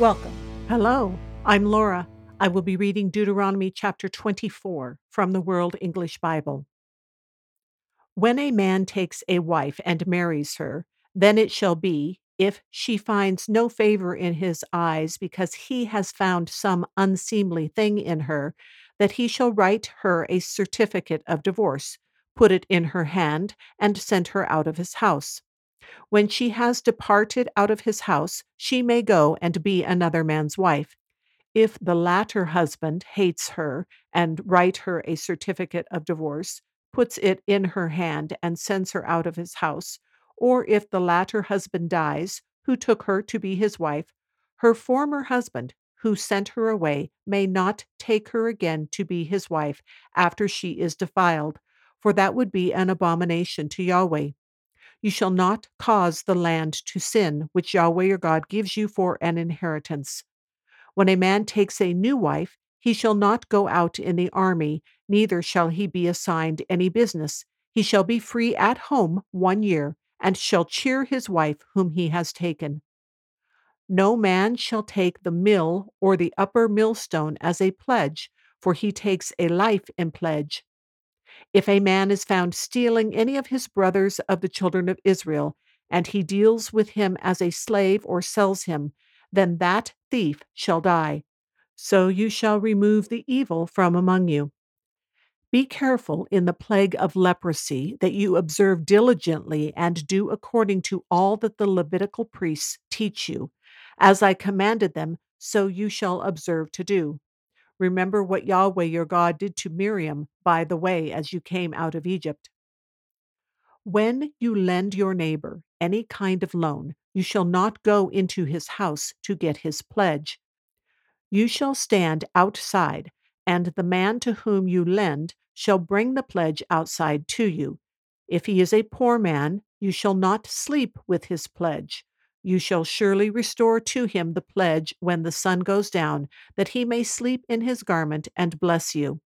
Welcome. Hello, I'm Laura. I will be reading Deuteronomy chapter 24 from the World English Bible. When a man takes a wife and marries her, then it shall be, if she finds no favor in his eyes because he has found some unseemly thing in her, that he shall write her a certificate of divorce, put it in her hand, and send her out of his house. When she has departed out of his house, she may go and be another man's wife. If the latter husband hates her and write her a certificate of divorce, puts it in her hand and sends her out of his house, or if the latter husband dies, who took her to be his wife, her former husband, who sent her away, may not take her again to be his wife after she is defiled, for that would be an abomination to Yahweh. You shall not cause the land to sin, which Yahweh your God gives you for an inheritance. When a man takes a new wife, he shall not go out in the army, neither shall he be assigned any business. He shall be free at home one year, and shall cheer his wife whom he has taken. No man shall take the mill or the upper millstone as a pledge, for he takes a life in pledge. If a man is found stealing any of his brothers of the children of Israel, and he deals with him as a slave or sells him, then that thief shall die. So you shall remove the evil from among you. Be careful in the plague of leprosy that you observe diligently and do according to all that the Levitical priests teach you. As I commanded them, so you shall observe to do. Remember what Yahweh your God did to Miriam by the way as you came out of Egypt. When you lend your neighbor any kind of loan, you shall not go into his house to get his pledge. You shall stand outside, and the man to whom you lend shall bring the pledge outside to you. If he is a poor man, you shall not sleep with his pledge. You shall surely restore to him the pledge when the sun goes down, that he may sleep in his garment and bless you.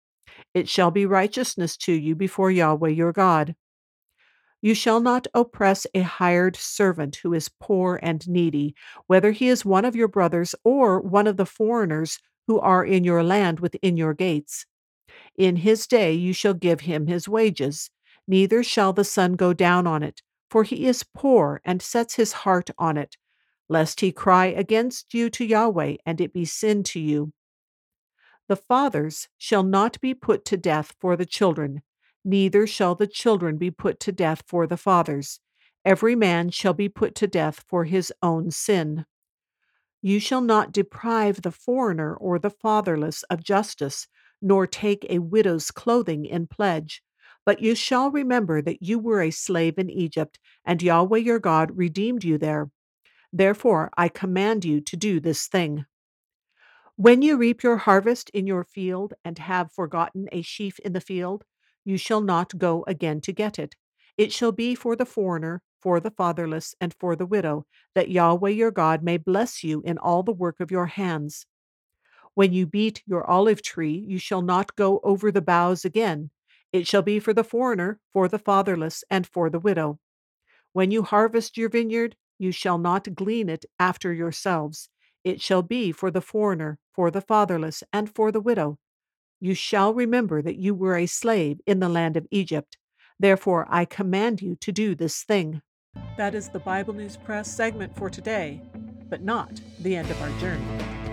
It shall be righteousness to you before Yahweh your God. You shall not oppress a hired servant who is poor and needy, whether he is one of your brothers or one of the foreigners who are in your land within your gates. In his day you shall give him his wages, neither shall the sun go down on it for he is poor and sets his heart on it, lest he cry against you to Yahweh, and it be sin to you. The fathers shall not be put to death for the children, neither shall the children be put to death for the fathers. Every man shall be put to death for his own sin. You shall not deprive the foreigner or the fatherless of justice, nor take a widow's clothing in pledge. But you shall remember that you were a slave in Egypt, and Yahweh your God redeemed you there. Therefore I command you to do this thing. When you reap your harvest in your field and have forgotten a sheaf in the field, you shall not go again to get it. It shall be for the foreigner, for the fatherless, and for the widow, that Yahweh your God may bless you in all the work of your hands. When you beat your olive tree, you shall not go over the boughs again. It shall be for the foreigner, for the fatherless, and for the widow. When you harvest your vineyard, you shall not glean it after yourselves. It shall be for the foreigner, for the fatherless, and for the widow. You shall remember that you were a slave in the land of Egypt. Therefore, I command you to do this thing. That is the Bible News Press segment for today, but not the end of our journey.